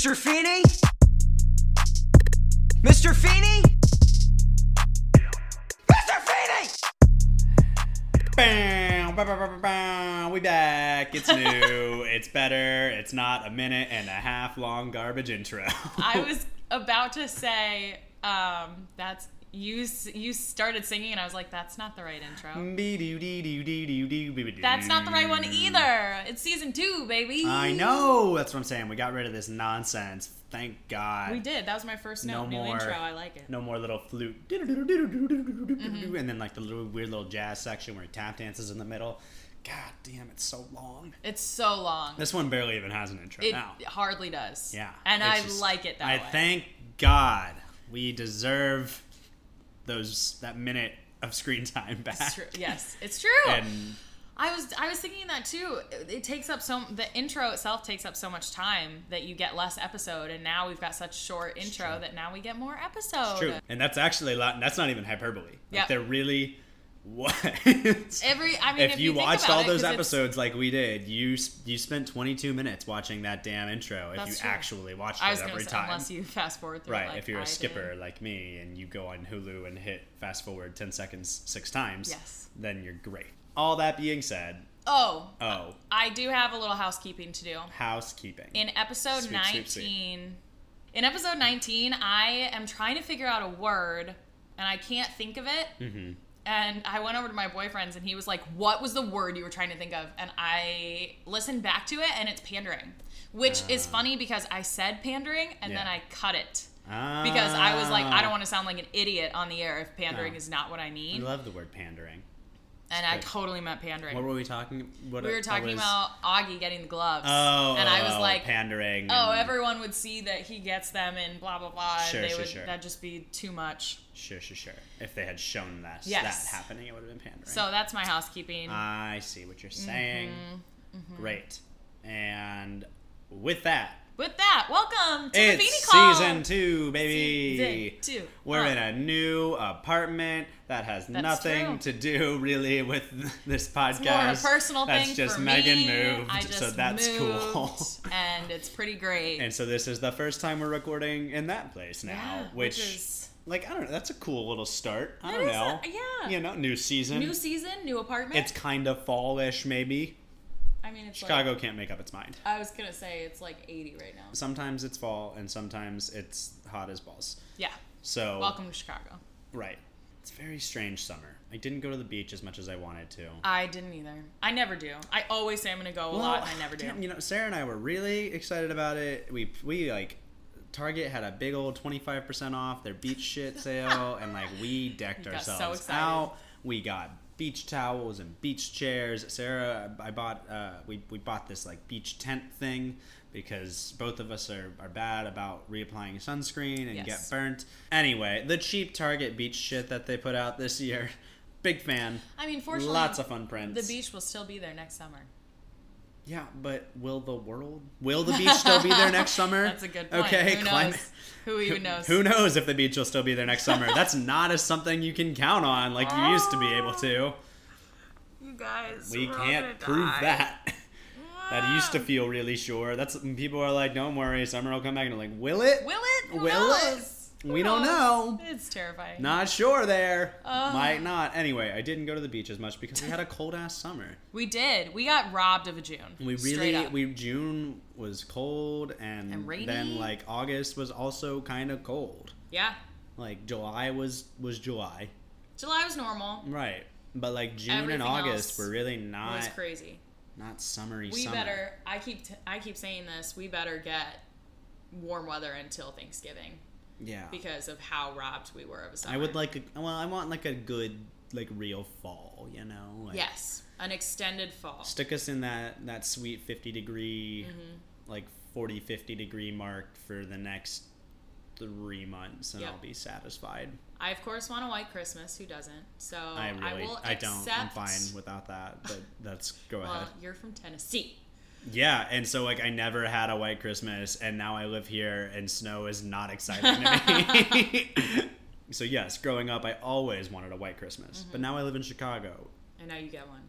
Mr. Feeny? Mr. Feeny? Mr. Feeny! Bam, ba, ba, ba, ba, bam. We back. It's new. it's better. It's not a minute and a half long garbage intro. I was about to say, um, that's you. You started singing, and I was like, "That's not the right intro. That's not the right one either. It's season two, baby." I know. That's what I'm saying. We got rid of this nonsense. Thank God. We did. That was my first No note. New more. intro. I like it. No more little flute. And then like the little weird little jazz section where he tap dances in the middle. God damn, it's so long. It's so long. This one barely even has an intro it now. hardly does. Yeah. and I just- like it that I way. I thank God we deserve those that minute of screen time back. It's true. Yes, it's true. And I was I was thinking that too. It, it takes up so the intro itself takes up so much time that you get less episode, and now we've got such short intro that now we get more episode. true. And that's actually a lot. That's not even hyperbole. Like Yep. they're really what. Every I mean, if, if, you, think watched all it, those it's- episodes like we did, you you spent 22 minutes watching that damn intro. If That's you true. actually watched I it every say, time. unless you fast forward through. Right, like if you're I a did. skipper like me and you go on Hulu and hit fast forward 10 seconds six times, Yes. then you're great. All that being said, Oh, oh, I do have a little housekeeping to do. housekeeping. In episode Sweet, 19, sweet, sweet. in episode 19, I am trying to figure out a word and I can't think of it. Mm-hmm. And I went over to my boyfriend's and he was like, What was the word you were trying to think of? And I listened back to it and it's pandering, which is funny because I said pandering and then Ah. I cut it. Because I was like, I don't Ah. want to sound like an idiot on the air if pandering No. is not what I mean. I love the word pandering. And I totally meant pandering. What were we talking? What we were talking was- about Augie getting the gloves. Oh, and I was oh, like, pandering. oh, and- everyone would see that he gets them and blah blah blah. Sure, they sure, would sure. that'd just be too much. Sure, sure, sure. If they had shown that Yes. that happening, it would have been pandering. So that's my housekeeping. I see what you're saying. Mm-hmm, Great. And with that, With that, welcome to the Feeny it's Call. season two, baby. Season two. We're in a new apartment that has That's nothing true. to do really with this podcast. It's more of a personal That's thing just for Meghan me. moved, I just so that's moved, cool. and it's pretty great. And so this is the first time we're recording in that place now, Yeah, which, which is- like I don't know, that's a cool little start. I It don't is a- know. yeah. You know, new season. new season, new apartment. it's kind of fallish, maybe. I mean, it's Chicago Like, can't make up its mind. I was gonna say it's like 80 right now. Sometimes it's fall, and sometimes it's hot as balls. Yeah. So Welcome to Chicago. right, it's a very strange summer. I didn't go to the beach as much as I wanted to. I didn't either. I never do. I always say I'm gonna go a lot, and I never do. you know, Sarah and I were really excited about it. We we like Target had a big old twenty five percent off their beach shit sale, and like we decked We got so ourselves out. We got beach towels and beach chairs. Sarah, I bought uh, we we bought this like beach tent thing because both of us are, are bad about reapplying sunscreen and Yes. get burnt. Anyway, the cheap Target beach shit that they put out this year, big fan. I mean, fortunately, Lots of fun prints. the beach will still be there next summer. Yeah, but will the world, will the beach still be there next summer? That's a good point. Okay, Who climate- knows? Who even knows? Who knows if the beach will still be there next summer? That's not as something you can count on like you used to be able to. You guys, We can't prove die. that. that used to feel really sure. That's people are like, don't worry, summer will come back. And like, will it? Will it? Who Will it? knows? Who We don't know. It's terrifying. Not sure there. Ugh. Might not. Anyway, I didn't go to the beach as much because we had a cold ass summer. We did. We got robbed of a June. We really we June was cold and, And rainy. then like August was also kind of cold. yeah. Like July was was July, July was normal. right? But like June Everything and August were really not was crazy. not summery. We summer. better. I keep. T- I keep saying this. We better get warm weather until Thanksgiving yeah. because of how robbed we were of a summer. I would like a, well, I want like a good like real fall, you know? Like, Yes, an extended fall. Stick us in that that sweet 50 degree Mm-hmm. like 40 50 degree mark for the next 3 months and Yep. I'll be satisfied. I of course want a white Christmas. Who doesn't? So I really I will I don't. I'm fine without that, but that's go Well, ahead. you're from Tennessee. Yeah, and so like I never had a white Christmas, and now I live here, and snow is not exciting to me. so yes, growing up, I always wanted a white Christmas, Mm-hmm. but now I live in Chicago. And now you get one.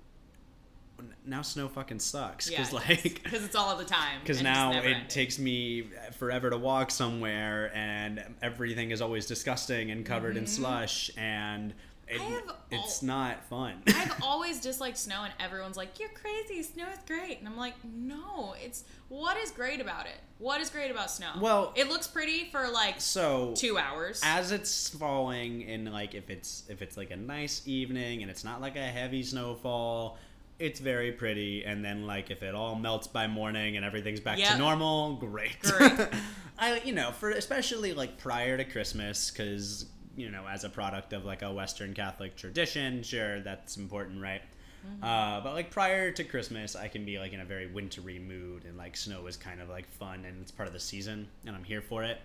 now snow fucking sucks Yeah, because like because it's all of the time. because now it ending. takes me forever to walk somewhere and everything is always disgusting and covered in slush and it. I have it's not fun I've always disliked snow, and everyone's like, "You're crazy. Snow is great." And I'm like, "No, it's what is great about it? What is great about snow? Well- it looks pretty for like so two hours. as it's falling and like if it's if it's like a nice evening and it's not like a heavy snowfall it's very pretty and then like if it all melts by morning and everything's back Yep. to normal great Great. i you know for especially like prior to christmas because you know as a product of like a western catholic tradition sure that's important right Mm-hmm. uh, but like prior to Christmas, I can be like in a very wintry mood, and like snow is kind of like fun, and it's part of the season, and I'm here for it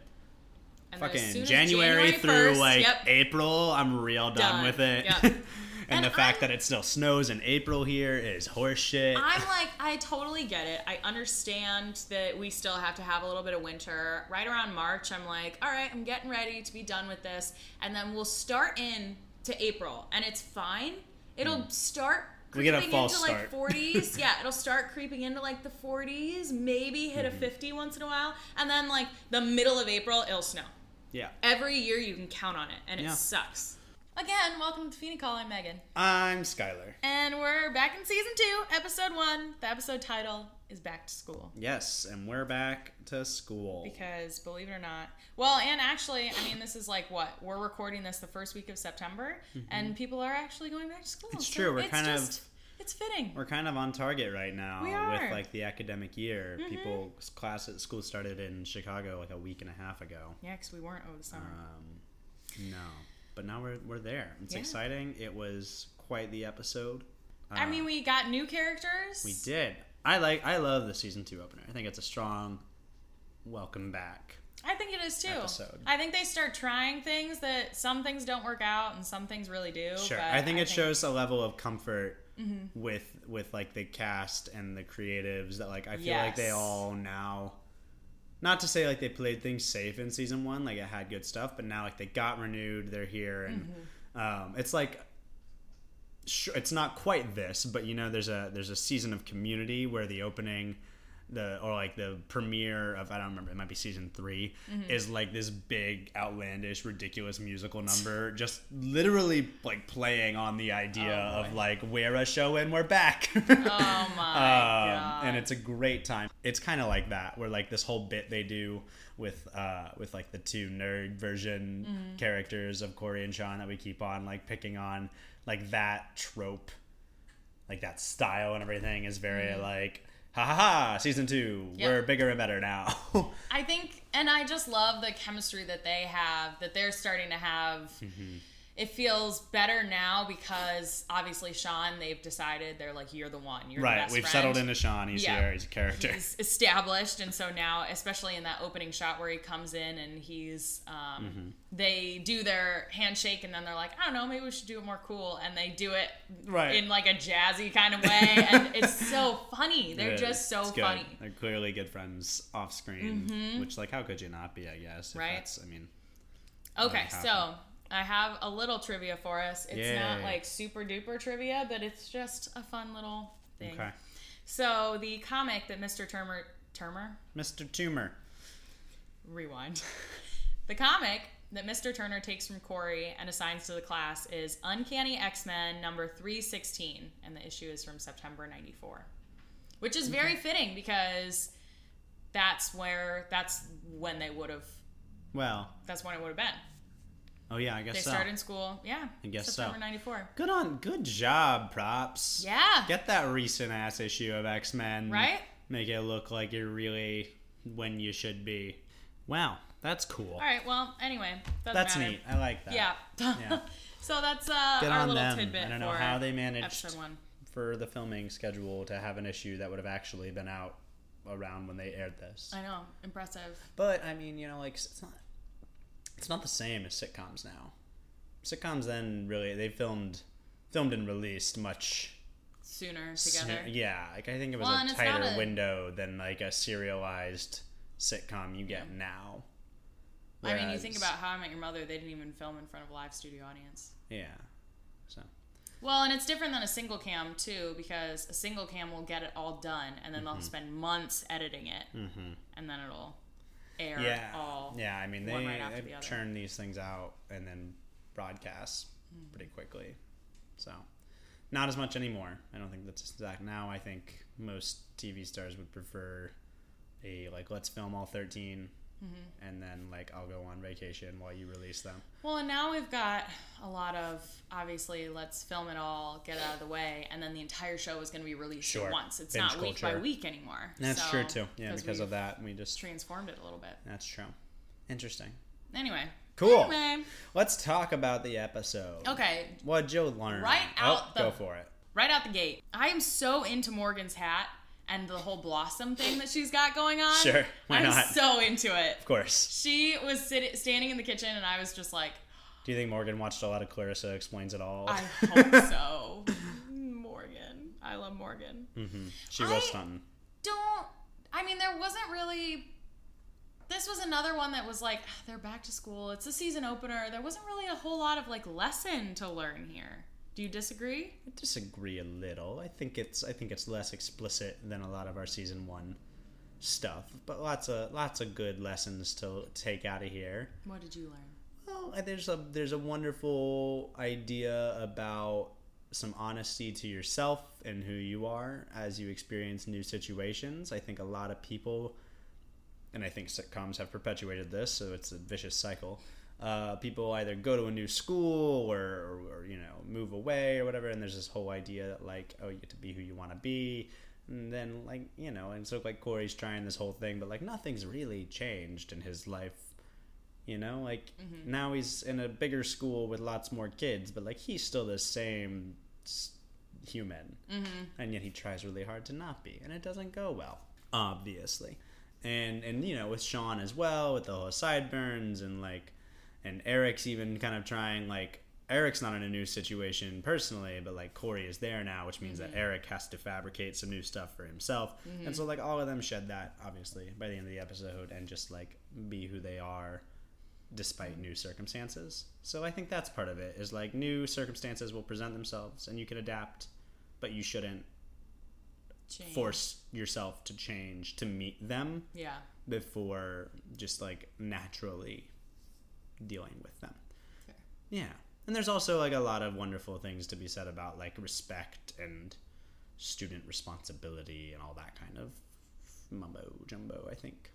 And fucking as January, through 1st, like yep, April, I'm real done, Done. with it. Yep. and, And the fact I'm- that it still snows in April here is horseshit. I'm like, I totally get it. I understand that we still have to have a little bit of winter. Right around March, I'm like, all right, I'm getting ready to be done with this. And then we'll start in to April, and it's fine. It'll start Hmm. We get a false into like start. 40s. yeah, it'll start creeping into like the 40s, maybe hit Mm-hmm. a 50 once in a while. And then like the middle of April, it'll snow. yeah. Every year you can count on it, and it sucks. Again, welcome to Feeny Call. I'm Meghan. I'm Skylar. And we're back in season two, episode one. The episode title is Back to School. Yes, and we're back to school. Because believe it or not, well, and actually, I mean, this is like what? We're recording this the first week of September, and people are actually going back to school. Mm-hmm. It's So true, we're it's kind of- just, It's fitting. We're kind of on target right now with. Mm-hmm. like the academic year. People class at school started in Chicago like a week and a half ago. Yeah, because we weren't over the summer. Um, no, but now we're we're there. It's Yeah. exciting. It was quite the episode. I Uh, mean, we got new characters. We did. I like. I love the season two opener. I think it's a strong welcome back. I think it is too. Episode. I think they start trying things that some things don't work out and some things really do. Sure. but I think it shows a level of comfort with with like the cast and the creatives that like I feel like they all now. Not to say like they played things safe in season one, like it had good stuff, but now like they got renewed, they're here, and um, it's like it's not quite this, but you know, there's a there's a season of Community where the opening, the or like the premiere of I don't remember, it might be season 3 is like this big, outlandish, ridiculous musical number, just literally like playing on the idea Oh, of like we're a show and we're back. Oh my Um, god! and it's a great time. It's kind of like that, where like this whole bit they do with uh with like the two nerd version Mm-hmm. characters of Corey and Sean that we keep on like picking on, like that trope, like that style and everything is very Mm-hmm. like ha ha ha. Season two, Yeah. we're bigger and better now. I think, and I just love the chemistry that they have, that they're starting to have. Mm-hmm. It feels better now because obviously Sean, they've decided they're like, you're the one. You're the right, best we've friend. settled into Sean. He's Yeah. here. He's a character. He's established, and so now, especially in that opening shot where he comes in and he's, um, Mm-hmm. they do their handshake, and then they're like, I don't know, maybe we should do it more cool, and they do it Right. in like a jazzy kind of way, and it's so funny. They're It just so funny. They're clearly good friends off screen, which like how could you not be? I guess. If Right. That's, I mean, Okay, so I have a little trivia for us. It's not like super duper trivia, but it's just a fun little thing. okay. So the comic that Mr. Turmer Turmer Mr. Tumor. rewind. the comic that Mr. Turner takes from Corey and assigns to the class is Uncanny X-Men number 316 and the issue is from September 94. Which is very fitting because that's where that's when they would have Well, that's when it would have been. Oh yeah, I guess They so. started in school, yeah. I guess so. 94. Good on, good job, props. Yeah. Get that recent ass issue of X Men. Right? Make it look like you're really when you should be. Wow, that's cool. All right. Well, anyway, That's matter. neat. I like that. Yeah. Yeah. so that's uh, Good our little them. tidbit I don't know for how they managed episode one. for the filming schedule to have an issue that would have actually been out around when they aired this. I know, impressive. But I mean, you know, like it's not it's not the same as sitcoms now. Sitcoms then really they filmed filmed and released much Sooner together. Yeah, like I think it was Well, a tighter a- window than like a serialized sitcom you get now. I mean, you think about How I Met Your Mother; they didn't even film in front of a live studio audience. yeah. So Well, and it's different than a single cam too, because a single cam will get it all done, and then Mm-hmm. they'll spend months editing it, and then it'll air yeah, all. yeah. I mean, they, right they the churn these things out and then broadcast Hmm. pretty quickly. So, not as much anymore. I don't think that's exact. Now, I think most TV stars would prefer a like let's film all 13 Mm-hmm. and then like I'll go on vacation while you release them. Well, and now we've got a lot of obviously let's film it all, get out of the way, and then the entire show is going to be released Sure. at once. It's Binge not week by week anymore. That's So- true too. Yeah, because of that, we just transformed it a little bit. that's true. Interesting. Anyway. Cool. Anyway. Let's talk about the episode. Okay. What Joe learned. Right Oh, out the- go for it. Right out the gate, I am so into Morgan's hat and the whole blossom thing that she's got going on. Sure, why I'm not? so into it. Of course. She was sitting, standing in the kitchen, and I was just like, Do you think Morgan watched a lot of Clarissa Explains It All? I hope so. Morgan. I love Morgan. hmm She was I- stunting. Don't. I mean, there wasn't really. This was another one that was like, "Ah, they're back to school. It's a season opener. There wasn't really a whole lot of like lesson to learn here. Do you disagree? I disagree a little. I think it's I think it's less explicit than a lot of our season one stuff, but lots of lots of good lessons to take out of here. What did you learn? Well, there's a there's a wonderful idea about some honesty to yourself and who you are as you experience new situations. I think a lot of people, and I think sitcoms have perpetuated this, so it's a vicious cycle. Uh, people either go to a new school or, or, or you know move away or whatever, and there's this whole idea that like oh you get to be who you want to be, and then like you know, and so like Corey's trying this whole thing, but like nothing's really changed in his life you know? Like now he's in a bigger school with lots more kids but like he's still the same human. Mm-hmm. and yet he tries really hard to not be and it doesn't go well obviously. And and you know with sean as well with the whole sideburns and like and eric's even kind of trying like eric's not in a new situation personally but like corey is there now which means that mm-hmm. eric has to fabricate some new stuff for himself and mm-hmm. so like all of them shed that obviously by the end of the episode and just like be who they are despite mm-hmm. new circumstances. So I think that's part of it is like new circumstances will present themselves and you can adapt, but you shouldn't Change. force yourself to change to meet them Yeah. before just like naturally dealing with them. Fair. Yeah. And there's also like a lot of wonderful things to be said about like respect and student responsibility and all that kind of mumbo jumbo, I think.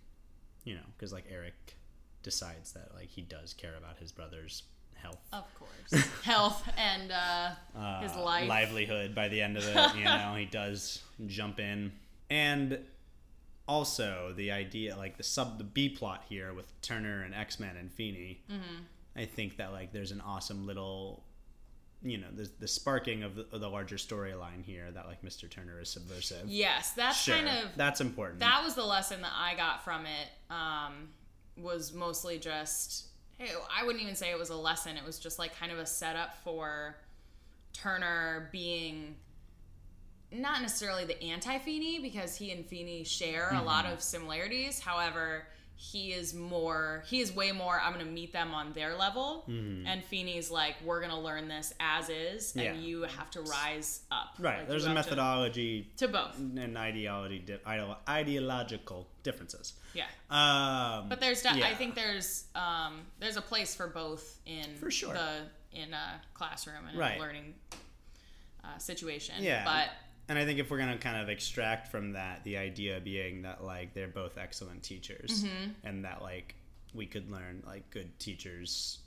You know, because like Eric decides that like he does care about his brother's health. Of course. Health and uh, his uh, life. livelihood by the end of it. You know, he does jump in, and also the idea, like the sub, the B plot here with Turner and X Men and Feeny. Mm-hmm. I think that like there's an awesome little, you know, the the sparking of the, of the larger storyline here that like Mr. Turner is subversive. Yes, that's sure, kind of that's important. that was the lesson that I got from it. Um, was mostly just hey, I wouldn't even say it was a lesson. It was just like kind of a setup for Turner being not necessarily the anti Feeny because he and Feeny share a lot Mm-hmm. of similarities. However, he is more he is way more I'm gonna meet them on their level and Feeny's like we're gonna learn this as is and Mm-hmm. Yeah. you have to rise up. right. Like, there's a have to- methodology to both. and ideology di- ideological differences. Yeah. Um, But there's, de- I think there's, um, there's a place for both in For sure. the in a classroom and Right. a learning uh, situation. Yeah. But And I think if we're gonna kind of extract from that the idea being that like they're both excellent teachers, Mm-hmm. and that like we could learn like good teachers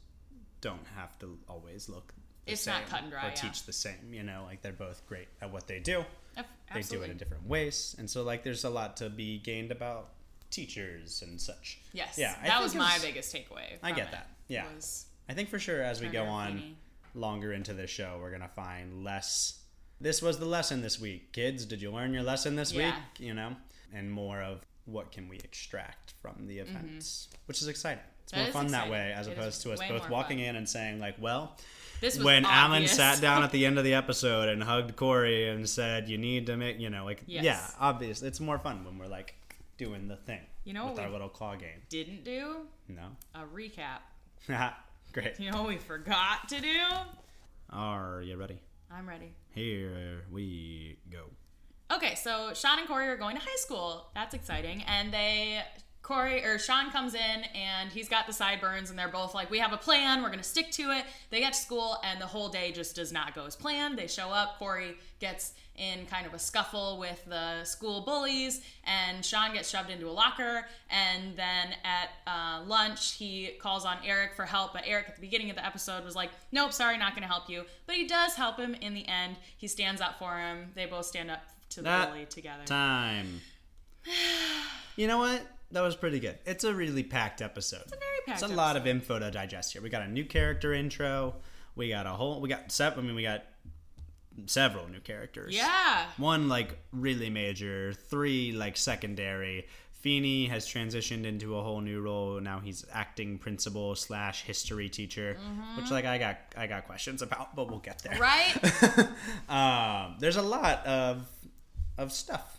don't have to always look. The It's same not cut and dry, Or yeah. teach the same. You know, like they're both great at what they do. Af- They do it in different ways, and so like there's a lot to be gained about teachers and such. yes. Yeah, I that was my it's- biggest takeaway. I get that. Yeah. was I think for sure as we go on longer into this show, we're gonna find less. This was the lesson this week, kids. Did you learn your lesson this Yeah. week? You know, and more of what can we extract from the events, which is exciting. It's Mm-hmm. That more fun that way as It opposed to us both walking fun. in and saying like, "Well." This was when Alan sat down at the end of the episode and hugged Corey and said, "You need to make," you know, like, Yes. yeah, obvious. It's more fun when we're like doing the thing. You know with our little claw game. didn't do No, a recap. great. You know what we forgot to do? Are you ready? I'm ready. Here we go. Okay, so Sean and Corey are going to high school. That's exciting. And they Corey or Sean comes in and he's got the sideburns and they're both like, We have a plan, we're gonna stick to it. They get to school and the whole day just does not go as planned. They show up, Corey gets in kind of a scuffle with the school bullies, and Sean gets shoved into a locker. And then at uh, lunch, he calls on Eric for help. But Eric, at the beginning of the episode, was like, Nope, sorry, not gonna help you. But he does help him in the end. He stands up for him. They both stand up to the That bully together. Time. You know what? That was pretty good. It's a really packed episode. It's a very packed It's a lot of info to digest here. We got a new character intro. We got a whole. We got seven. I mean, we got several new characters. Yeah. One like really major. Three like secondary. Feeny has transitioned into a whole new role. Now he's acting principal slash history teacher, which like I got I got questions about, but we'll get there. Right? Um, there's a lot of of stuff.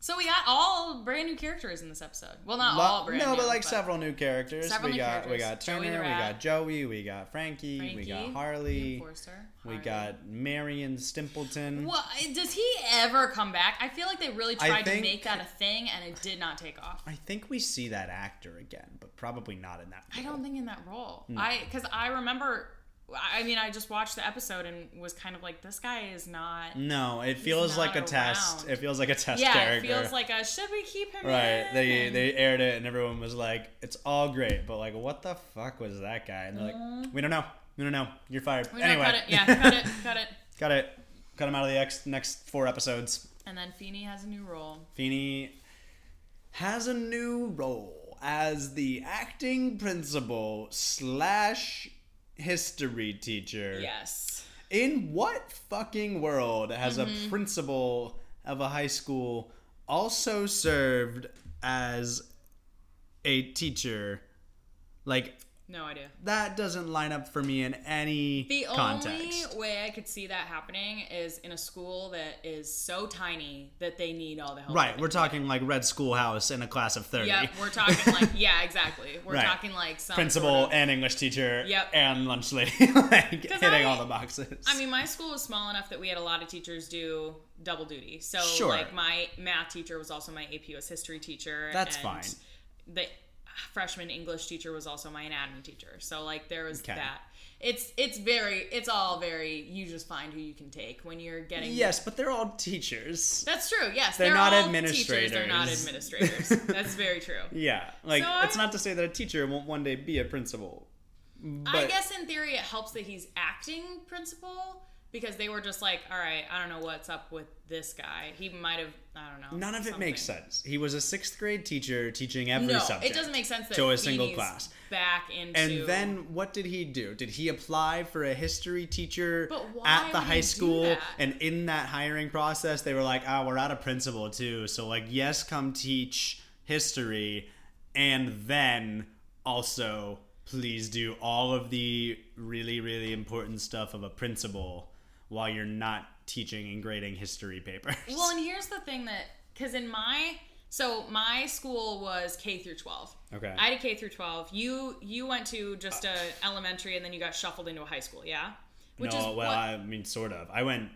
So we got all brand new characters in this episode. Well, not Lo- all brand new. no, new. but like several new characters. Several we new got we got Turner, we got Joey, we got Frankie, we got Frankie, Harley, Enforcer, we got Marion Stimpleton. Well, does he ever come back? I feel like they really tried to make that a thing, and it did not take off. I think we see that actor again, but probably not in that. I don't think in that role. Hmm. I because I remember. I mean, I just watched the episode and was kind of like, this guy is not. No, it feels like a not test. It feels like a test Yeah, character. it feels like a. Should we keep him? Right, in? they they aired it and everyone was like, "It's all great," but like, what the fuck was that guy? And they're like, "We don't know, we don't know. You're fired." Mm-hmm. We anyway, cut it. Yeah, cut it. Cut it. cut it, cut him out of the ex- next four episodes. And then Feeny has a new role. Feeny has a new role as the acting principal slash history teacher. Yes. In what fucking world has Mm-hmm. a principal of a high school also served as a teacher? Like No idea. that doesn't line up for me in any The context. The only way I could see that happening is in a school that is so tiny that they need all the help. Right, we're talking like Red Schoolhouse in a class of thirty. get. Yep, we're talking like yeah, exactly. We're Right. talking like some principal sort of- and English teacher Yep. and lunch lady, like hitting I- all the boxes. I mean, my school was small enough that we had a lot of teachers do double duty. So, Sure. like, my math teacher was also my AP US history teacher. That's fine. The freshman English teacher was also my anatomy teacher. So, like, there was Okay. that. It's it's very it's all very you just find who you can take when you're getting yes, but they're all teachers. That's true. Yes, They're they're, not all Teachers, they're not administrators. administrators. That's very true. Yeah, like So it's I- not to say that a teacher won't one day be a principal. But I guess in theory it helps that he's acting principal because they were just like, all right, I don't know what's up with this guy. He might have, I don't know. none of it makes sense. He was a sixth grade teacher teaching every No, subject. it doesn't make sense that to a single class. back into And then what did he do? Did he apply for a history teacher at the high school? And in that hiring process, they were like, "Ah, we're out of principal too. So like, yes, come teach history, and then also please do all of the really really important stuff of a principal while you're not teaching and grading history papers." Well, and here's the thing that because in my so my school was K through 12. Okay. I had a K through 12. You you went to just a elementary and then you got shuffled into a high school, yeah? Which no, is well, what- I mean, sort of. I went.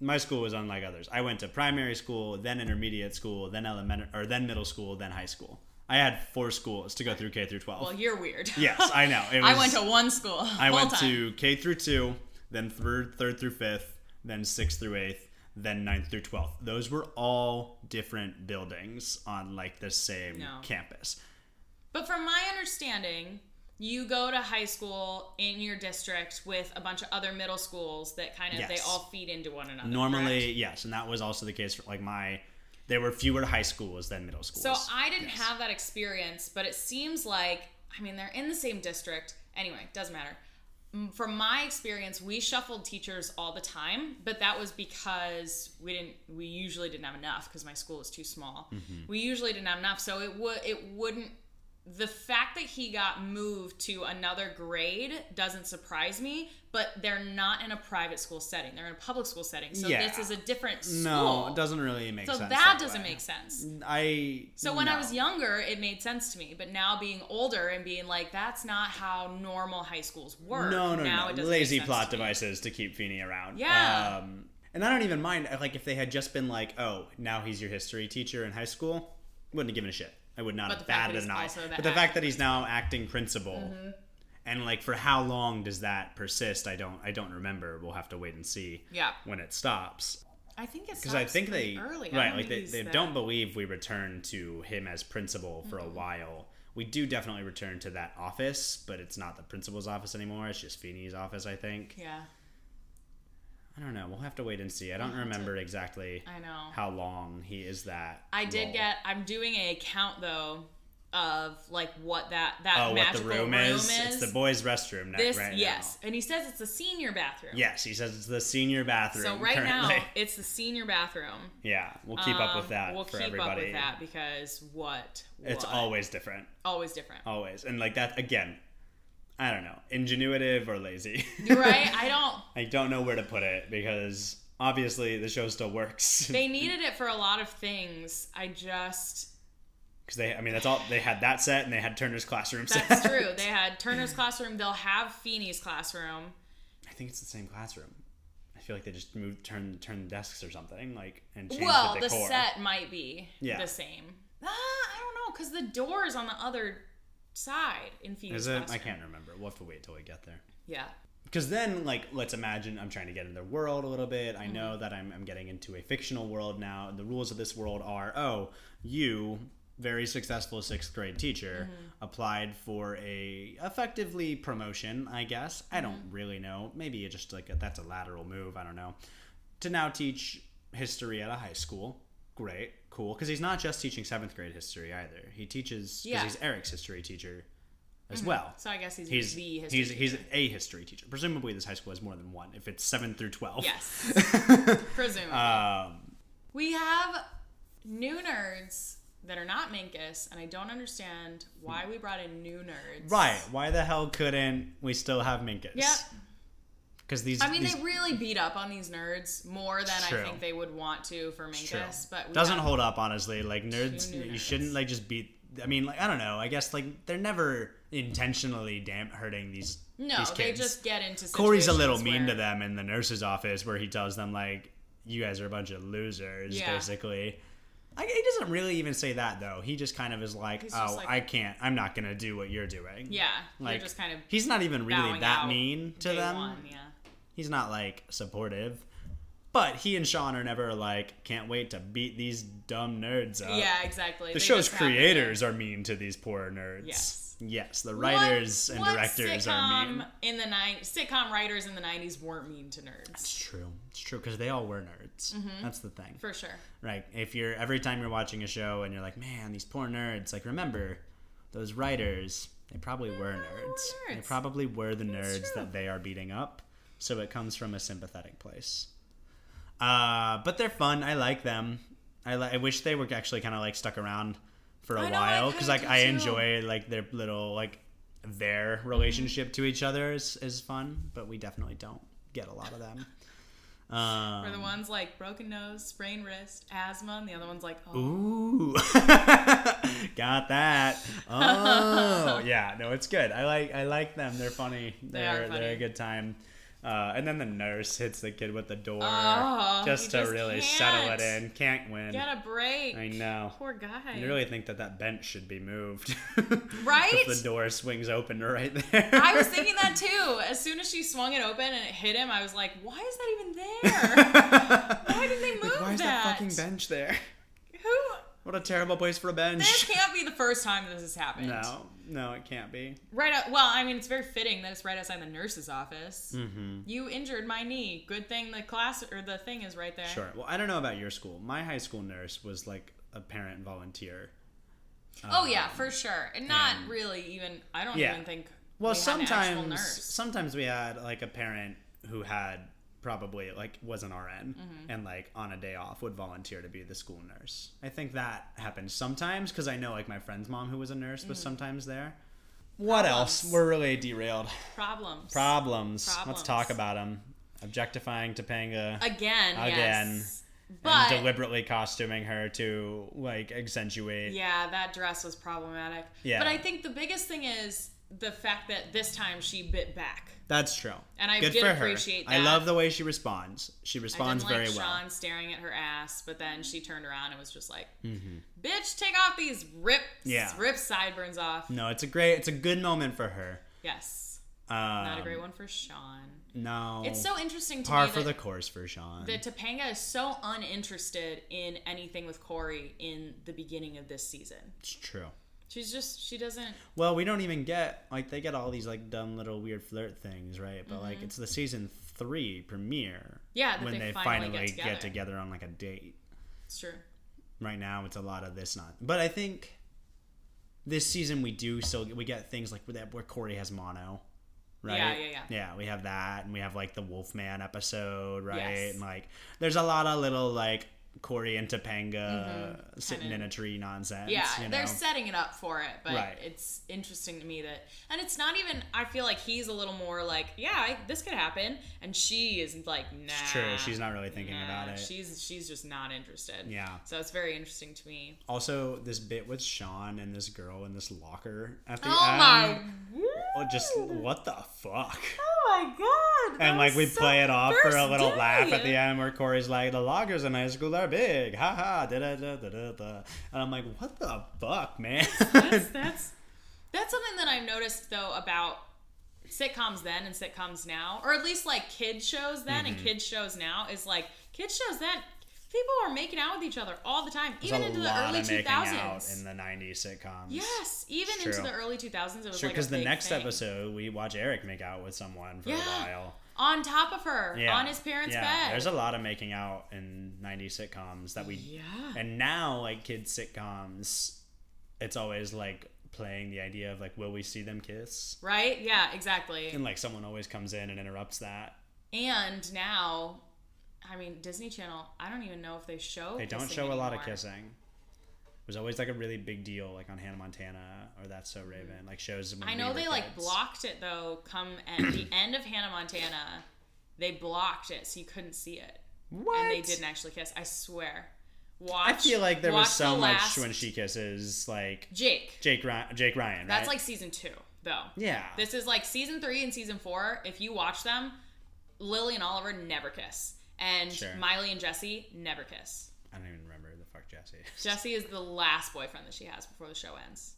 My school was unlike others. I went to primary school, then intermediate school, then elementary, or then middle school, then high school. I had four schools to go through K through twelve. well, you're weird. yes, I know. It I went to one school. I went time. to K through two, then third, third through fifth, then sixth through eighth, then ninth through twelfth. Those were all different buildings on like the same No. campus. But from my understanding, you go to high school in your district with a bunch of other middle schools that kind of they all feed into one another. Normally, correct? yes, and that was also the case for like my. There were fewer high schools than middle schools. So I didn't Yes. have that experience, but it seems like I mean they're in the same district. Anyway, doesn't matter. From my experience, we shuffled teachers all the time, but that was because we didn't. We usually didn't have enough because my school was too small. Mm-hmm. We usually didn't have enough, so it would it wouldn't. The fact that he got moved to another grade doesn't surprise me, but they're not in a private school setting. They're in a public school setting. So Yeah. this is a different school. No, it doesn't really make So sense. that that doesn't way. make sense. I So when I was younger, it made sense to me. But now being older and being like, that's not how normal high schools work. No, no, now no. It doesn't Lazy make sense plot to devices to keep Feeny around. Yeah. Um, and I don't even mind like if they had just been like, oh, now he's your history teacher in high school, wouldn't have given a shit. I would not But have batted an eye. the But the fact that he's now acting principal, mm-hmm. and like for how long does that persist? I don't. I don't remember. We'll have to wait and see. Yeah. When it stops. I think it's because I think they early. Right like they, they that- don't believe we return to him as principal for a mm-hmm. while. We do definitely return to that office, but it's not the principal's office anymore. It's just Feeny's office, I think. Yeah, I don't know. We'll have to wait and see. I don't We'll to- remember exactly I know. how long he is that. I did role. get. I'm doing a count though of like what that that Oh, what the room, is. It's the boys' restroom. This right yes, Now. and he says it's the senior bathroom. Yes, he says it's the senior bathroom. So right currently. now it's the senior bathroom. yeah, we'll keep up with Um, that We'll for keep everybody. up with that because what? It's always different. always different. Always, and like that again. I don't know, ingenuitive or lazy. You're right. I don't. I don't know where to put it because obviously the show still works. They needed it for a lot of things. I just. Because they, I mean, that's all they had that set, and they had Turner's classroom set. That's true. They had Turner's classroom. They'll have Feeny's classroom. I think it's the same classroom. I feel like they just moved, turn, turn desks or something, like and changed Well, the decor. Well, the set might be Yeah. the same. Ah, I don't know, because the doors on the other side in Is it? I can't remember. We'll have to wait till we get there. Yeah. Because then, like, let's imagine I'm trying to get in their world a little bit. I know Mm-hmm. that I'm, I'm getting into a fictional world now. The rules of this world are oh, you, very successful sixth grade teacher, Mm-hmm. applied for a effectively promotion, I guess. I don't Mm-hmm. really know. Maybe it just like a, that's a lateral move. I don't know. To now teach history at a high school. Great, cool. Because he's not just teaching seventh grade history either. He teaches because Yeah. Mm-hmm. he's Eric's history teacher as well So I guess he's, he's the history he's he's a history teacher. Presumably, this high school has more than one. If it's seven through twelve, Yes. Presumably. Um, we have new nerds that are not Minkus, and I don't understand why we brought in new nerds. right? Why the hell couldn't we still have Minkus? Yep. Because these. I mean, these, they really beat up on these nerds more than True. I think they would want to for. Minkus. But doesn't hold up honestly. Like nerds, you nerds. shouldn't like just beat. I mean, like I don't know. I guess like they're never intentionally damn hurting these. No, these they just get into. Corey's a little mean to them in the nurse's office where he tells them like, "You guys are a bunch of losers," Yeah. basically. I, he doesn't really even say that though. He just kind of is like, He's "Oh, like- I can't. I'm not gonna do what you're doing." Yeah, like just kind of. he's not even really that out mean to them. One, yeah. He's not like supportive. But he and Sean are never like, can't wait to beat these dumb nerds up. yeah, exactly. The They show's just happen to- creators are mean to these poor nerds. Yes. Yes, the What- writers and what directors are mean. In the nine sitcom writers in the '90s weren't mean to nerds, It's true. It's true because they all were nerds. Mm-hmm. That's the thing. for sure. Right. If you're every time you're watching a show and you're like, man, these poor nerds. Like, remember, those writers, they probably were nerds. They nerds. probably were the nerds that they are beating up. So it comes from a sympathetic place. Uh, but they're fun. I like them. I, li- I wish they were actually kind of like stuck around for a I while because like I too. enjoy like their little like their relationship to each other is, is fun, but we definitely don't get a lot of them. Um, Or the ones like broken nose, sprained wrist, asthma, and the other one's like, oh, Ooh, got that. Oh, yeah. No, it's good. I like I like them. They're funny. They They're are they're a good time. Uh, and then the nurse hits the kid with the door Oh, just to just really settle it in. Can't win. get a break. I know. Poor guy. I really think that that bench should be moved. Right? if the door swings open right there. I was thinking that too. As soon as she swung it open and it hit him, I was like, "Why is that even there? Why did they move Why is that that? fucking bench there? Who? What a terrible place for a bench. This can't be the first time this has happened. No, no, it can't be. Right. Out, well, I mean, it's very fitting that it's right outside the nurse's office. Mm-hmm. You injured my knee. Good thing the class or the thing is right there. Sure. Well, I don't know about your school. My high school nurse was like a parent volunteer. Oh yeah, for sure. And not and- really even. I don't Yeah. even think. Well, we sometimes sometimes we had like a parent who had probably like was an RN Mm-hmm. and like on a day off would volunteer to be the school nurse. I think that happens sometimes because I know like my friend's mom who was a nurse was sometimes there. What else? Mm-hmm. We're really derailed. Problems. Problems. Let's talk about them. Objectifying Topanga Again. Again. Yes. But and deliberately costuming her to like accentuate. yeah, that dress was problematic. Yeah. But I think the biggest thing is the fact that this time she bit back. That's true. And I Good did for appreciate her. I love the way she responds. She responds I didn't very like well. Sean staring at her ass, but then she turned around and was just like, Mm-hmm. "Bitch, take off these rip, Yeah. rip sideburns off." No, it's a great, it's a good moment for her. Yes, Um, not a great one for Sean. No, It's so interesting to par me for that, the course for Sean. that Topanga is so uninterested in anything with Corey in the beginning of this season. it's true. She's just she doesn't. Well, we don't even get like they get all these like dumb little weird flirt things, right? But like it's the season three premiere. Mm-hmm. Yeah, when they they, finally finally, get get, together. together. on like a date. It's true. Right now, it's a lot of this not. But I think this season we do still we get things like where that where Corey has mono. Right? Yeah, yeah, yeah. Yeah, we have that, and we have like the Wolfman episode, right? Yes. And like, there's a lot of little like Corey and Topanga sitting Kinda- in a tree nonsense. Mm-hmm. Yeah, you know? they're setting it up for it, but Right. it's interesting to me that, and it's not even. I feel like he's a little more like, yeah, I, this could happen, and she is like, nah. It's true. She's not really thinking nah, about it. She's she's just not interested. Yeah. So it's very interesting to me. Also, this bit with Sean and this girl in this locker at the Oh end. my. Oh, just what the fuck? Oh my god. And like we play it off for a little laugh at the end where Corey's like, "The lockers in high school are big, ha ha." Da da da da da. da. And I'm like, "What the fuck, man?" that's that's that's something that I've noticed though about sitcoms then and sitcoms now, or at least like kid shows then Mm-hmm. and kids shows now is like kid shows then people are making out with each other all the time, even into the early two out in the '90s sitcoms. Yes, even It's into true. the early two thousands, it was Sure, because a the next thing. episode we watch Eric make out with someone for Yeah. a while. On top of her Yeah. on his parents' yeah. bed. There's a lot of making out in '90s sitcoms that we yeah. And now, like kids sitcoms, it's always like playing the idea of like, will we see them kiss? right? Yeah, exactly. And like someone always comes in and interrupts that. And now, I mean, Disney Channel. I don't even know if they show. They don't show a lot of kissing. Was always like a really big deal, like on Hannah Montana or That's So Raven, mm. like shows. I know they like kids. blocked it though. Come at the end of Hannah Montana, they blocked it so you couldn't see it, What? and they didn't actually kiss. I swear. Watch. I feel like there was so the much when she kisses like Jake. Jake Ryan. Jake Ryan. Right? That's like season two, though. yeah. This is like season three and season four. If you watch them, Lily and Oliver never kiss, and Sure. Miley and Jesse never kiss. I don't even remember who the fuck Jesse. is. Jesse is the last boyfriend that she has before the show ends.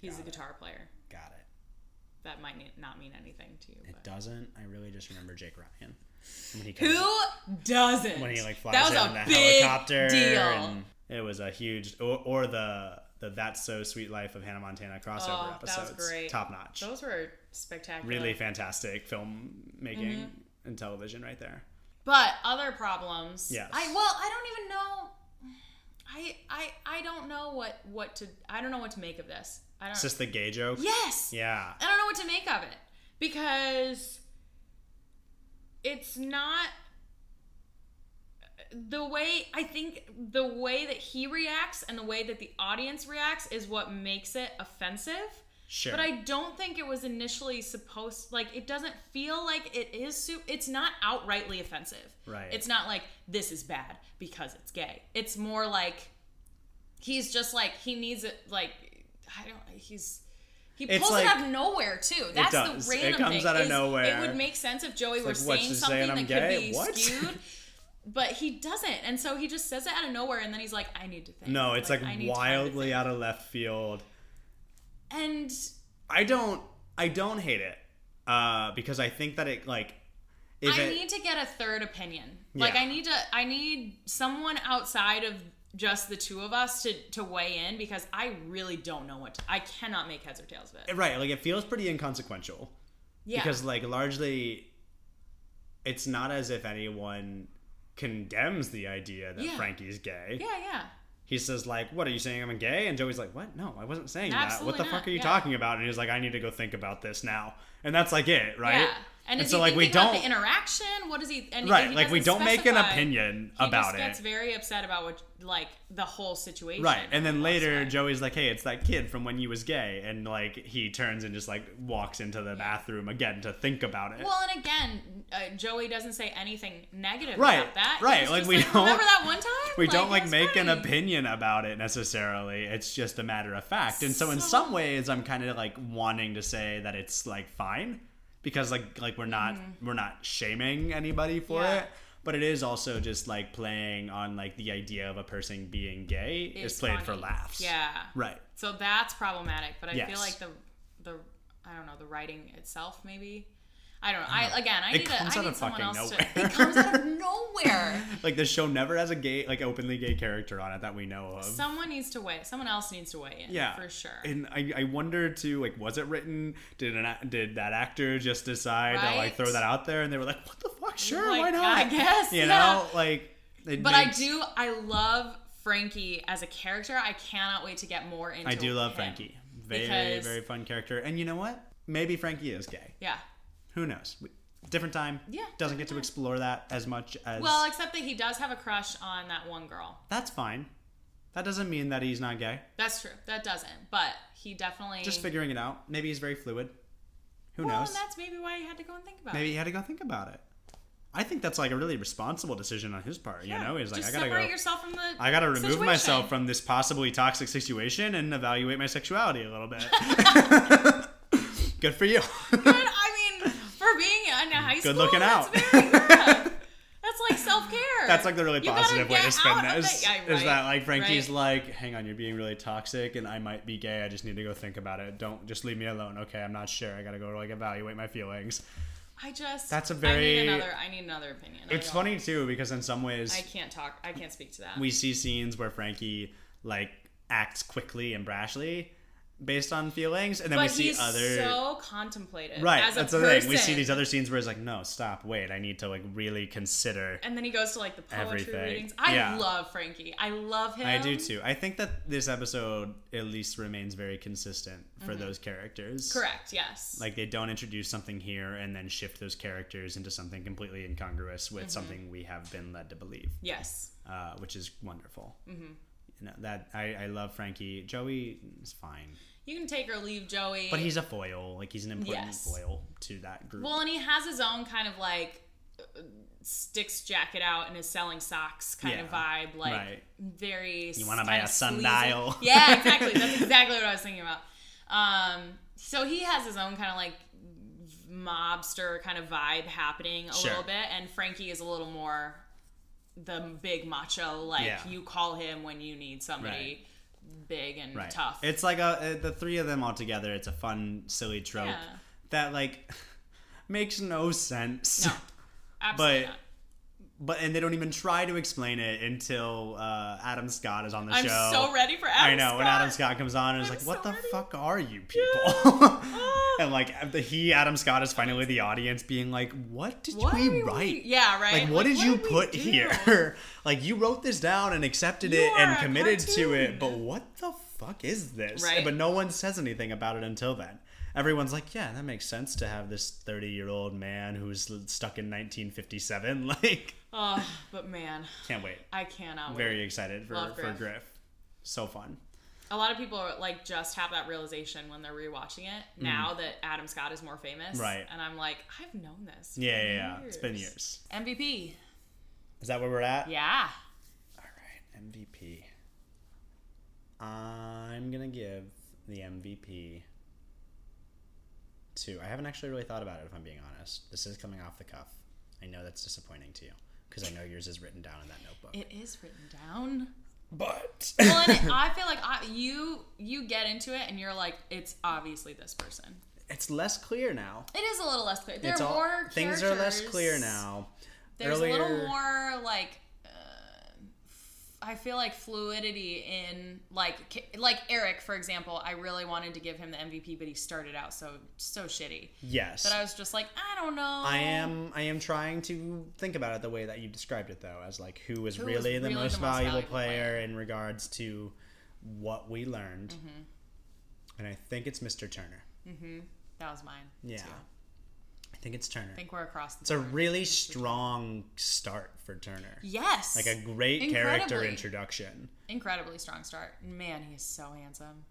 He's a Got it. guitar player. Got it. That might not mean anything to you. It But. doesn't. I really just remember Jake Ryan. When he Who doesn't? when he like flies that was in a the big helicopter deal. it was a huge or, or the the that's so suite life of hannah montana crossover Oh, that was episodes great. top notch Those were spectacular. really fantastic film making Mm-hmm. and television right there But other problems. Yes. I well, I don't even know. I I I don't know what what to. I don't know what to make of this. I don't. it's just the gay joke yes. yeah I don't know what to make of it because it's not the way I think the way that he reacts and the way that the audience reacts is what makes it offensive. Sure But I don't think it was initially supposed like it doesn't feel like it is su- it's not outrightly offensive. Right. It's not like this is bad because it's gay. It's more like he's just like he needs it like I don't he's he It's pulls like- it out of nowhere too. That's the It random comes thing. out of is nowhere. It would make sense if Joey were like, saying something saying that could gay? be What? skewed. But he doesn't, and so he just says it out of nowhere, and then he's like, "I need to think." no it's like, I need time to wildly out of left field And i don't i don't hate it uh because i think that it like I it, need to get a third opinion. Yeah. Like I need to I need someone outside of just the two of us to to weigh in because I really don't know what to, I cannot make heads or tails of it. right like it feels pretty inconsequential Yeah. because like largely it's not as if anyone condemns the idea that Yeah. frankie's gay yeah, yeah. He says like what are you saying i'm gay? And joey's like what? No i wasn't saying that. What the not, fuck are you yeah. talking about? And he's like i need to go think about this now. And that's like it right? Yeah. And, And so, like, we don't- the interaction? What is he? And right he like we don't make an specify. opinion He about just it gets very upset about what, like, the whole situation. Right, and then later like- Joey's like, "Hey, it's that kid from when you was gay," and like he turns and just like walks into the bathroom again to think about it. Well, and again, uh, Joey doesn't say anything negative Right, about that. right, like, we don't- remember that one time. we don't like it was make an opinion about it necessarily. It's just a matter of fact. And so in some ways I'm kind of like wanting to say that it's like fine because like like we're not we're not shaming anybody for Mm-hmm. Yeah. it. But it is also just like playing on like the idea of a person being gay is Is played for laughs. Yeah. Right. So that's problematic, but I Yes. feel like the the I don't know the writing itself maybe. I don't know. I again I It need comes a, I out need of someone fucking else nowhere. to. It comes out of nowhere. Like the show never has a gay like openly gay character on it that we know of. Someone needs to weigh. Someone else needs to weigh in. Yeah, for sure. And I, I wonder too, like, was it written? Did an did that actor just decide to like throw that out there? And they were like, "What the fuck? Sure, Like, why not?" I guess, you yeah. know, like. But makes- I do. I love Frankie as a character. I cannot wait to get more into. I do love. Frankie. Very, Because- very fun character. And you know what? Maybe Frankie is gay. Yeah. Who knows? Different time. Yeah, Doesn't get to explore that as much as. Well, except that he does have a crush on that one girl. that's fine. That doesn't mean that he's not gay. That's true. That doesn't. But he definitely Just figuring it out. Maybe he's very fluid. Who Well, knows? and that's maybe why he had to go and think about Maybe it. he had to go think about it. I think that's like a really responsible decision on his part. Yeah. You know, he's like, Just I gotta separate go. yourself from the. I gotta remove situation. myself from this possibly toxic situation and evaluate my sexuality a little bit. Good for you. Good. I for being in a high school, looking that's out. very good. That's like self care. That's like the really You positive way to spend spin out of this. the- yeah, Is that like Frankie's right. like, hang on, you're being really toxic and I might be gay. I just need to go think about it. Don't just leave me alone. Okay, I'm not sure. I gotta go like evaluate my feelings. I just. That's a very- need another. I need another opinion. It's funny too because in some ways I can't talk. I can't speak to that. we see scenes where Frankie like acts quickly and brashly based on feelings, and then but we see he's other so contemplative. right. As a that's the person. thing. We see these other scenes where he's like, no, stop, wait, I need to like really consider. And then he goes to like the poetry Everything. readings. I Yeah. love Frankie. I love him. I do too. I think that this episode at least remains very consistent for Mm-hmm. those characters. Correct. Yes. Like they don't introduce something here and then shift those characters into something completely incongruous with Mm-hmm. something we have been led to believe, yes. uh, which is wonderful. Mm-hmm. You know, that I, I love Frankie. Joey is fine, You can take or leave Joey. but he's a foil. Like he's an important Yes. foil to that group. well, and he has his own kind of like sticks jacket out and is selling socks kind of vibe, like Right. very. You wanna buy of a sleazy. sundial. Yeah, exactly. That's exactly what I was thinking about. Um, so he has his own kind of like mobster kind of vibe happening a Sure. little bit, and Frankie is a little more the big macho. Like Yeah. you call him when you need somebody big and right. tough. It's like a, the three of them all together. It's a fun, silly trope Yeah. that like makes no sense. no, absolutely But- not. But and they don't even try to explain it until uh, Adam Scott is on the I'm show. so ready for Adam I know Scott. when Adam Scott comes on and is I'm like, "What the ready." fuck are you people?" Ah. and like the he Adam Scott is finally the audience being like, "What did What we write? Yeah, right. Like, what did you we put here? like, you wrote this down and accepted You it and committed to it, but what the fuck is this? Right. But no one says anything about it until then. Everyone's like, yeah, that makes sense to have this 30 year old man who's stuck in 1957. Like, Oh, but man, can't wait. I cannot wait. Very excited for, Love for Griff. Griff. So fun. A lot of people are, like just have that realization when they're rewatching it now that Adam Scott is more famous. Mm. Right. And I'm like, I've known this. Yeah, yeah, yeah. It's been years. MVP. Is that where we're at? Yeah. All right, MVP. I'm gonna give the MVP to. I haven't actually really thought about it, if I'm being honest. This is coming off the cuff. I know that's disappointing to you because I know yours is written down in that notebook. It is written down. But Well, and I feel like I, you you get into it and you're like, it's obviously this person. it's less clear now. It is a little less clear. There it's are all, more things are less clear now. There's Earlier- a little more like I feel like fluidity in like like Eric for example. I really wanted to give him the MVP, but he started out so so shitty Yes. that I was just like, I don't know. I am I am trying to think about it the way that you described it though, as like who was Who really, the, really most the most valuable, valuable player, player. in regards to what we learned. Mm-hmm. And I think it's Mr. Turner. That was mine. Yeah. too. I think it's Turner. I think we're across the It's a really strong start for Turner. yes, Like a great character introduction. incredibly strong start. Man, he is so handsome.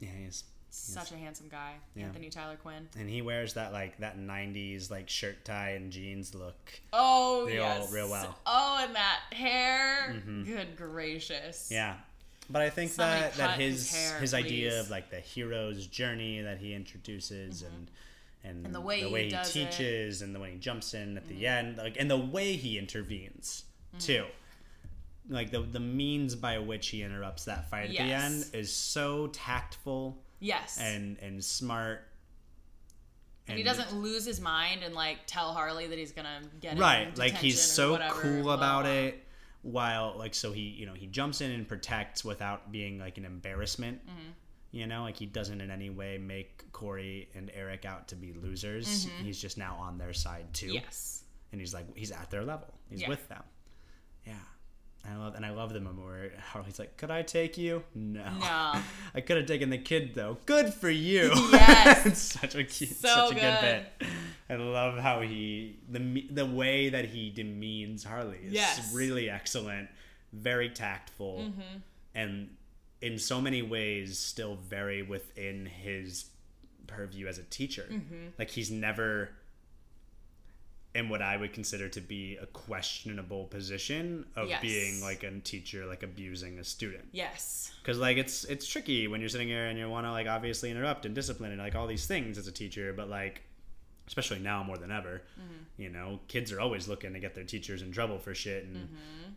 Yeah, he's Such a handsome guy, Yeah. Anthony Tyler Quinn. and he wears that like that '90s like shirt tie and jeans look. Oh Real- yes, real well. Mm-hmm. Oh, and that hair. Good gracious. Yeah, but I think Somebody that that his his his, hair, idea of like the hero's journey that he introduces and. And, Mm-hmm. And the way he he, does it. Mm-hmm. teaches, and the way he jumps in at the end, like, and the way he intervenes too, Mm-hmm. like the the means by which he interrupts that fight at the end is so tactful Yes. and and smart. and he doesn't lose his mind and like tell Harley that he's gonna get right like he's so whatever, cool about blah. it while like so he you know he jumps in and protects without being like an embarrassment Mm-hmm. You know like he doesn't in any way make corey and eric out to be losers he's just now on their side too Mm-hmm. Yes. and he's like he's at their level he's Yeah. with them yeah I love and I love the moment where Harley's like, "Could I take you?" No, No. I could have taken the kid though. Good for you. Yes. it's such a cute, So such a good good. bit. I love how he the the way that he demeans Harley is Yes. really excellent, very tactful, Mm-hmm. and in so many ways still very within his purview as a teacher. Mm-hmm. Like he's never in what I would consider to be a questionable position of Yes. being like a teacher, like abusing a student Yes. because like it's it's tricky when you're sitting here and you want to like obviously interrupt and discipline and like all these things as a teacher but like especially now more than ever you know kids are always looking to get their teachers in trouble for shit and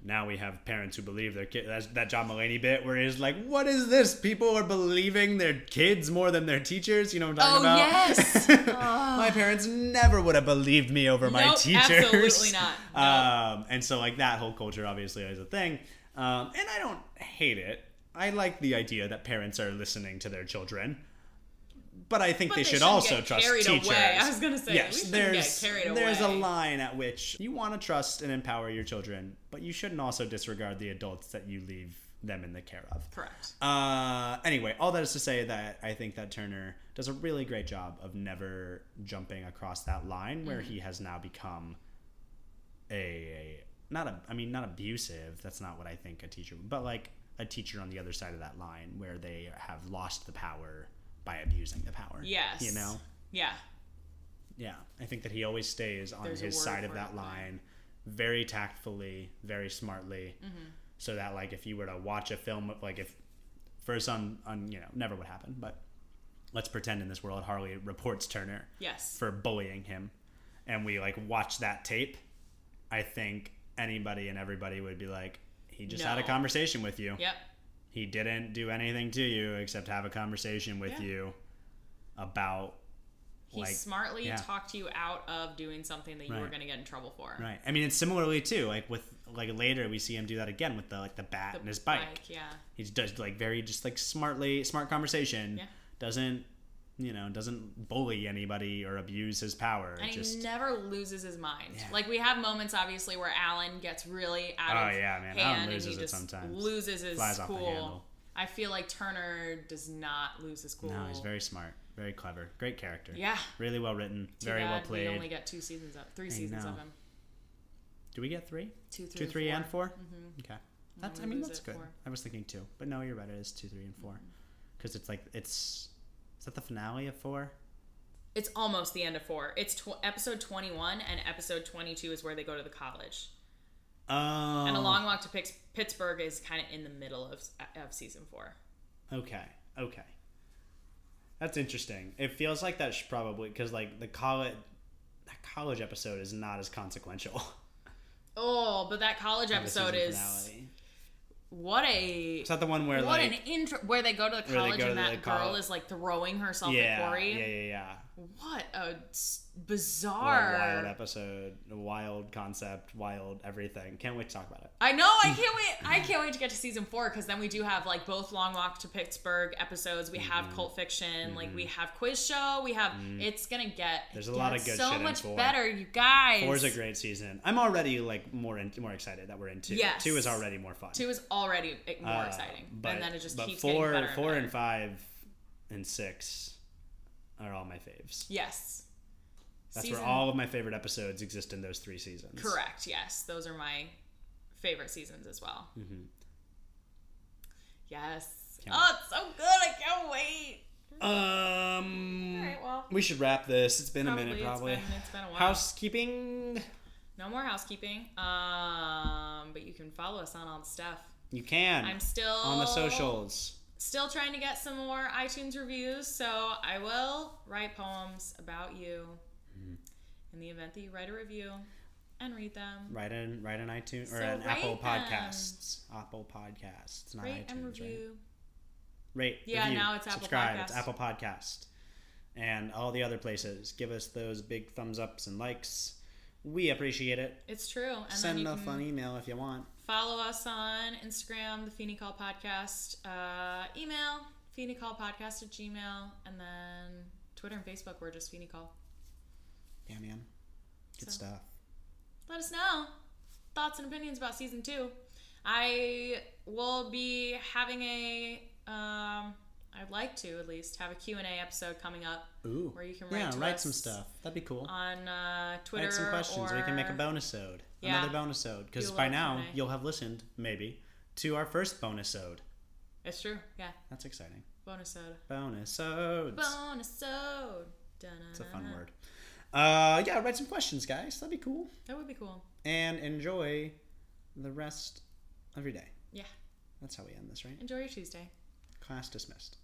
now we have parents who believe their kid that's that john mulaney bit where he's like what is this people are believing their kids more than their teachers you know what i'm Oh talking about yes. my parents never would have believed me over my Nope, teachers. absolutely not. Nope. Um, and so like that whole culture obviously is a thing. Um, and I don't hate it. I like the idea that parents are listening to their children. But I think But they, they should also trust carried teachers. away. I was gonna say, yes, there's there's a line at which you want to trust and empower your children, but you shouldn't also disregard the adults that you leave them in the care of. Correct. Uh, anyway, all that is to say that I think that Turner does a really great job of never jumping across that line where he has now become a, a not a I mean not abusive. That's not what I think a teacher, but like a teacher on the other side of that line where they have lost the power by abusing the power. Yes. you know. Yeah. Yeah, I think that he always stays on There's his side of that it. line very tactfully, very smartly, Mm-hmm. so that like if you were to watch a film, like if first on on you know never would happen, but let's pretend in this world Harley reports Turner Yes. for bullying him, and we like watch that tape, I think anybody and everybody would be like, he just had a conversation with you. Yep. He didn't do anything to you except have a conversation with Yeah. you about He like smartly yeah. talked you out of doing something that you were going to get in trouble for. Right. I mean, it's similarly too. Like with like later, we see him do that again with the like the bat The and his bike. Yeah. He does like very just like smartly smart conversation. Yeah. Doesn't you know doesn't bully anybody or abuse his power. And just he never loses his mind. Yeah. Like we have moments, obviously, where Alan gets really out. Oh, of yeah, man. Alan hand loses and he it just sometimes. loses his Flies off the cool. I feel like Turner does not lose his cool. no, he's very smart, very clever, great character. Yeah. Really well written, Too very well bad played. We only get two seasons of three seasons know. of him. Do we get three? Two, three, Two, and three, four. and 4 Mm-hmm. Okay. That's. I mean, that's good. four. Mm-hmm. I was thinking two, but no, you're right. It is two, three, and four, because it's like it's. Is that the finale of four? It's almost the end of four. It's tw- episode twenty-one, and episode twenty-two is where they go to the college. Oh. And a long walk to Pix- Pittsburgh is kind of in the middle of of season four. Okay. Okay. That's interesting. It feels like that should probably because like the college that college episode is not as consequential. Oh, but that college episode is finale. What a Is that the one where what like an intro where they go to the college and that girl is like throwing herself yeah, at Corey. yeah, yeah, yeah. What a s- What a bizarre. wild episode, wild concept, wild everything. Can't wait to talk about it. I know. I can't wait. I can't wait to get to season four because then we do have like both Long Walk to Pittsburgh episodes. We Mm-hmm. have Cult Fiction. Like we have Quiz Show. We have. It's gonna get. There's a lot of good so shit in much better, you guys. Four's a great season. I'm already like more in, more excited that we're in two. Yes. Two is already more fun. Two is already eh, more Uh, exciting, but, and then it just but keeps four, getting better. four and, and five, and six are all my faves. Yes. That's Season- where all of my favorite episodes exist in those three seasons. Correct. Yes, those are my favorite seasons as well. Mhm. Yes. Can't oh, it's so good. I can't wait. Um, All right. Well, we should wrap this. It's been probably, a minute, probably. It's been, it's been a while. Housekeeping. No more housekeeping. Um, but you can follow us on all the stuff. You can I'm still on the socials. Still trying to get some more iTunes reviews, so I will write poems about you Mm-hmm. in the event that you write a review and read them. Write in, write an iTunes or So an Apple them. Podcasts. Apple Podcasts, not Rate iTunes. and right? review. Rate. Yeah, review, now it's Apple subscribe. It's Apple Podcast, and all the other places. Give us those big thumbs ups and likes. We appreciate it. It's true. And Send a can fun email if you want. Follow us on Instagram, the Feeny Call Podcast, uh, email, Feeny Call Podcast at Gmail, and then Twitter and Facebook, we're just Feeny Call. Yeah, man. Good So- stuff. let us know thoughts and opinions about season two. I will be having a um I'd like to at least have a Q&A episode coming up Ooh. where you can write yeah, write some stuff. That'd be cool. on uh, Twitter Write some questions. or We can make a bonus ode. Yeah. Another bonus ode. Because by now, Q&A. you'll have listened, maybe, to our first bonus ode. It's true. Yeah. That's exciting. Bonus ode. Bonus odes. Bonus ode. It's a fun word. Uh, yeah, write some questions, guys. That'd be cool. That would be cool. And enjoy the rest of your day. Yeah. That's how we end this, right? Enjoy your Tuesday. Class dismissed.